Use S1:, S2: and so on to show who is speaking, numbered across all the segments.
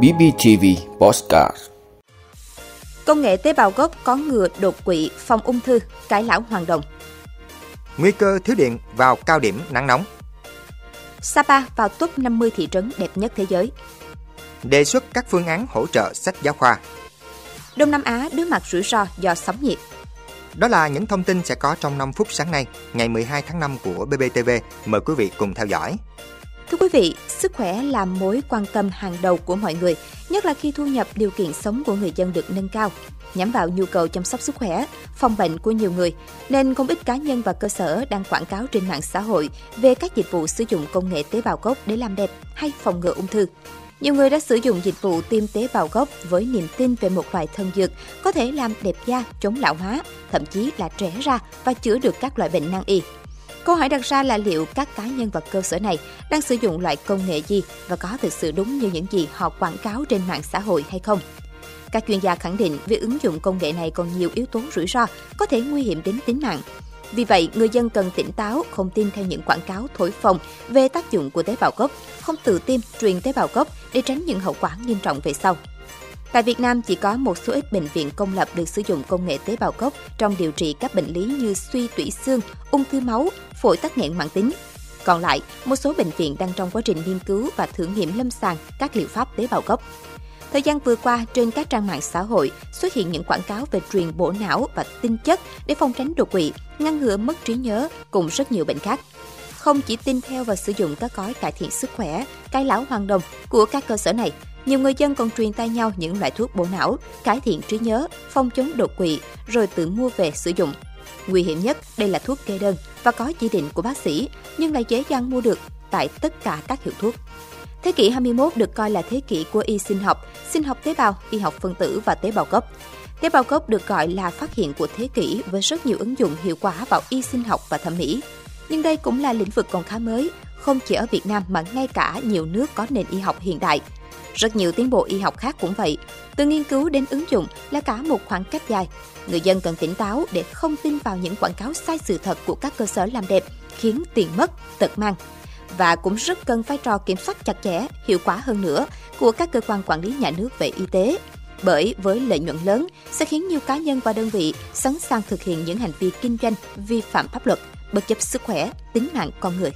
S1: BBTV Postcard
S2: Công nghệ tế bào gốc có ngừa đột quỵ, phòng ung thư, cải lão hoàng đồng.
S3: Nguy cơ thiếu điện vào cao điểm nắng nóng.
S2: Sapa vào top 50 thị trấn đẹp nhất thế giới.
S3: Đề xuất các phương án hỗ trợ sách giáo khoa.
S2: Đông Nam Á đối mặt rủi ro do sóng nhiệt.
S3: Đó là những thông tin sẽ có trong 5 phút sáng nay, ngày 12 tháng 5 của BBTV. Mời quý vị cùng theo dõi.
S2: Thưa quý vị, sức khỏe là mối quan tâm hàng đầu của mọi người, nhất là khi thu nhập điều kiện sống của người dân được nâng cao. Nhắm vào nhu cầu chăm sóc sức khỏe, phòng bệnh của nhiều người, nên không ít cá nhân và cơ sở đang quảng cáo trên mạng xã hội về các dịch vụ sử dụng công nghệ tế bào gốc để làm đẹp hay phòng ngừa ung thư. Nhiều người đã sử dụng dịch vụ tiêm tế bào gốc với niềm tin về một loại thân dược có thể làm đẹp da, chống lão hóa, thậm chí là trẻ ra và chữa được các loại bệnh nan y. Câu hỏi đặt ra là liệu các cá nhân và cơ sở này đang sử dụng loại công nghệ gì và có thực sự đúng như những gì họ quảng cáo trên mạng xã hội hay không? Các chuyên gia khẳng định việc ứng dụng công nghệ này còn nhiều yếu tố rủi ro, có thể nguy hiểm đến tính mạng. Vì vậy, người dân cần tỉnh táo, không tin theo những quảng cáo thổi phồng về tác dụng của tế bào gốc, không tự tiêm, truyền tế bào gốc để tránh những hậu quả nghiêm trọng về sau. Tại Việt Nam chỉ có một số ít bệnh viện công lập được sử dụng công nghệ tế bào gốc trong điều trị các bệnh lý như suy tủy xương, ung thư máu, phổi tắc nghẽn mãn tính. Còn lại, một số bệnh viện đang trong quá trình nghiên cứu và thử nghiệm lâm sàng các liệu pháp tế bào gốc. Thời gian vừa qua, trên các trang mạng xã hội xuất hiện những quảng cáo về truyền bổ não và tinh chất để phòng tránh đột quỵ, ngăn ngừa mất trí nhớ cùng rất nhiều bệnh khác. Không chỉ tin theo và sử dụng các gói cải thiện sức khỏe, cai lão hoàng đồng của các cơ sở này, nhiều người dân còn truyền tay nhau những loại thuốc bổ não, cải thiện trí nhớ, phòng chống đột quỵ, rồi tự mua về sử dụng. Nguy hiểm nhất, đây là thuốc kê đơn và có chỉ định của bác sĩ, nhưng lại dễ dàng mua được tại tất cả các hiệu thuốc. Thế kỷ 21 được coi là thế kỷ của y sinh học, sinh học tế bào, y học phân tử và tế bào gốc. Tế bào gốc được gọi là phát hiện của thế kỷ với rất nhiều ứng dụng hiệu quả vào y sinh học và thẩm mỹ. Nhưng đây cũng là lĩnh vực còn khá mới, không chỉ ở Việt Nam mà ngay cả nhiều nước có nền y học hiện đại – rất nhiều tiến bộ y học khác cũng vậy. Từ nghiên cứu đến ứng dụng là cả một khoảng cách dài. Người dân cần tỉnh táo để không tin vào những quảng cáo sai sự thật của các cơ sở làm đẹp, khiến tiền mất, tật mang. Và cũng rất cần vai trò kiểm soát chặt chẽ, hiệu quả hơn nữa của các cơ quan quản lý nhà nước về y tế. Bởi với lợi nhuận lớn sẽ khiến nhiều cá nhân và đơn vị sẵn sàng thực hiện những hành vi kinh doanh vi phạm pháp luật, bất chấp sức khỏe, tính mạng con người.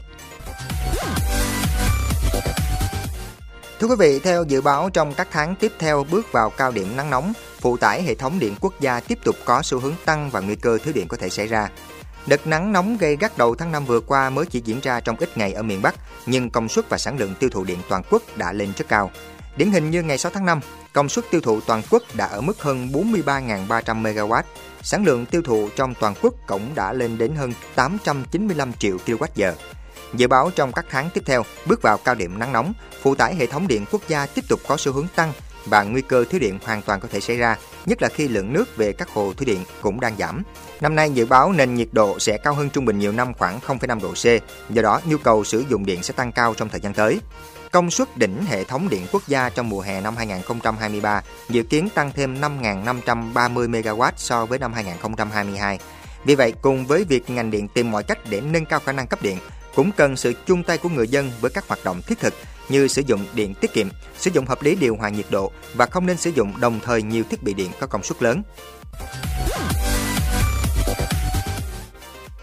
S3: Thưa quý vị, theo dự báo trong các tháng tiếp theo bước vào cao điểm nắng nóng, phụ tải hệ thống điện quốc gia tiếp tục có xu hướng tăng và nguy cơ thiếu điện có thể xảy ra. Đợt nắng nóng gây gắt đầu tháng 5 vừa qua mới chỉ diễn ra trong ít ngày ở miền Bắc, nhưng công suất và sản lượng tiêu thụ điện toàn quốc đã lên rất cao. Điển hình như ngày 6 tháng 5, công suất tiêu thụ toàn quốc đã ở mức hơn 43.300 MW, sản lượng tiêu thụ trong toàn quốc cũng đã lên đến hơn 895 triệu kWh. Dự báo trong các tháng tiếp theo, bước vào cao điểm nắng nóng, phụ tải hệ thống điện quốc gia tiếp tục có xu hướng tăng và nguy cơ thiếu điện hoàn toàn có thể xảy ra, nhất là khi lượng nước về các hồ thủy điện cũng đang giảm. Năm nay dự báo nền nhiệt độ sẽ cao hơn trung bình nhiều năm khoảng 0,5 độ C, do đó nhu cầu sử dụng điện sẽ tăng cao trong thời gian tới. Công suất đỉnh hệ thống điện quốc gia trong mùa hè năm 2023 dự kiến tăng thêm 5.530 MW so với năm 2022. Vì vậy, cùng với việc ngành điện tìm mọi cách để nâng cao khả năng cấp điện, cũng cần sự chung tay của người dân với các hoạt động thiết thực như sử dụng điện tiết kiệm, sử dụng hợp lý điều hòa nhiệt độ và không nên sử dụng đồng thời nhiều thiết bị điện có công suất lớn.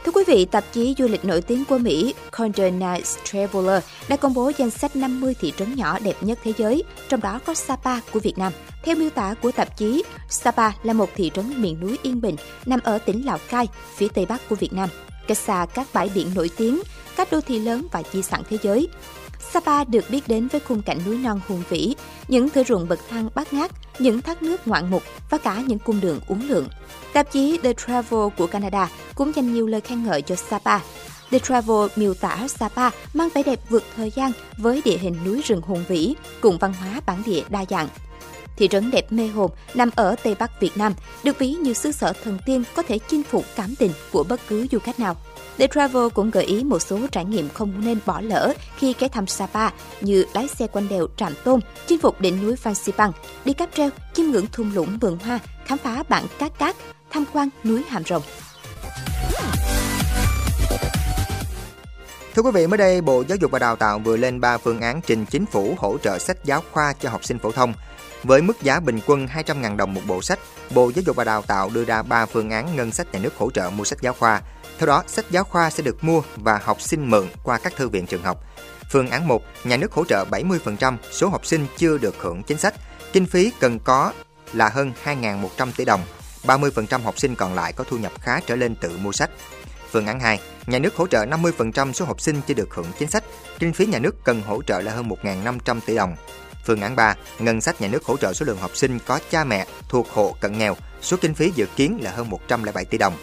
S2: Thưa quý vị, tạp chí du lịch nổi tiếng của Mỹ Condé Nast Traveler đã công bố danh sách 50 thị trấn nhỏ đẹp nhất thế giới, trong đó có Sapa của Việt Nam. Theo miêu tả của tạp chí, Sapa là một thị trấn miền núi yên bình, nằm ở tỉnh Lào Cai, phía tây bắc của Việt Nam cách xa các bãi biển nổi tiếng, các đô thị lớn và di sản thế giới. Sapa được biết đến với khung cảnh núi non hùng vĩ, những thửa ruộng bậc thang bát ngát, những thác nước ngoạn mục và cả những cung đường uốn lượn. Tạp chí The Travel của Canada cũng dành nhiều lời khen ngợi cho Sapa. The Travel miêu tả Sapa mang vẻ đẹp vượt thời gian với địa hình núi rừng hùng vĩ cùng văn hóa bản địa đa dạng thị trấn đẹp mê hồn nằm ở Tây Bắc Việt Nam, được ví như xứ sở thần tiên có thể chinh phục cảm tình của bất cứ du khách nào. The Travel cũng gợi ý một số trải nghiệm không nên bỏ lỡ khi ghé thăm Sapa như lái xe quanh đèo Trạm Tôn, chinh phục đỉnh núi Phan Xipang, đi cáp treo, chiêm ngưỡng thung lũng vườn hoa, khám phá bản Cát Cát, tham quan núi Hàm Rồng.
S3: Thưa quý vị, mới đây Bộ Giáo dục và Đào tạo vừa lên 3 phương án trình chính phủ hỗ trợ sách giáo khoa cho học sinh phổ thông. Với mức giá bình quân 200.000 đồng một bộ sách, Bộ Giáo dục và Đào tạo đưa ra 3 phương án ngân sách nhà nước hỗ trợ mua sách giáo khoa. Theo đó, sách giáo khoa sẽ được mua và học sinh mượn qua các thư viện trường học. Phương án 1, nhà nước hỗ trợ 70% số học sinh chưa được hưởng chính sách. Kinh phí cần có là hơn 2.100 tỷ đồng. 30% học sinh còn lại có thu nhập khá trở lên tự mua sách. Phương án 2, nhà nước hỗ trợ 50% số học sinh chưa được hưởng chính sách. Kinh phí nhà nước cần hỗ trợ là hơn 1.500 tỷ đồng. Phương án 3, ngân sách nhà nước hỗ trợ số lượng học sinh có cha mẹ thuộc hộ cận nghèo, số kinh phí dự kiến là hơn 107 tỷ đồng.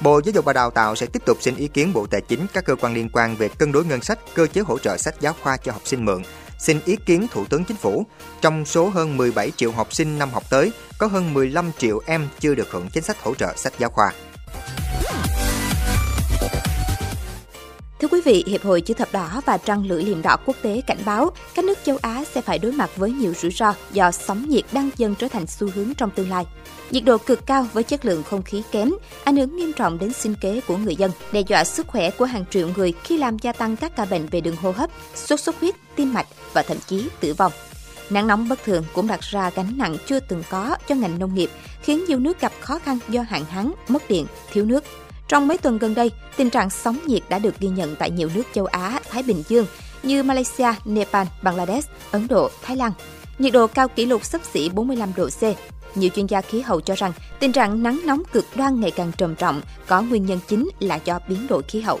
S3: Bộ Giáo dục và Đào tạo sẽ tiếp tục xin ý kiến Bộ Tài chính các cơ quan liên quan về cân đối ngân sách, cơ chế hỗ trợ sách giáo khoa cho học sinh mượn, xin ý kiến Thủ tướng Chính phủ. Trong số hơn 17 triệu học sinh năm học tới, có hơn 15 triệu em chưa được hưởng chính sách hỗ trợ sách giáo khoa.
S2: Thưa quý vị, Hiệp hội Chữ thập đỏ và Trăng lưỡi liềm đỏ quốc tế cảnh báo các nước châu Á sẽ phải đối mặt với nhiều rủi ro do sóng nhiệt đang dần trở thành xu hướng trong tương lai. Nhiệt độ cực cao với chất lượng không khí kém, ảnh hưởng nghiêm trọng đến sinh kế của người dân, đe dọa sức khỏe của hàng triệu người khi làm gia tăng các ca bệnh về đường hô hấp, sốt xuất huyết, tim mạch và thậm chí tử vong. Nắng nóng bất thường cũng đặt ra gánh nặng chưa từng có cho ngành nông nghiệp, khiến nhiều nước gặp khó khăn do hạn hán, mất điện, thiếu nước. Trong mấy tuần gần đây, tình trạng sóng nhiệt đã được ghi nhận tại nhiều nước châu Á, Thái Bình Dương như Malaysia, Nepal, Bangladesh, Ấn Độ, Thái Lan. Nhiệt độ cao kỷ lục sấp xỉ 45 độ C. Nhiều chuyên gia khí hậu cho rằng tình trạng nắng nóng cực đoan ngày càng trầm trọng có nguyên nhân chính là do biến đổi khí hậu.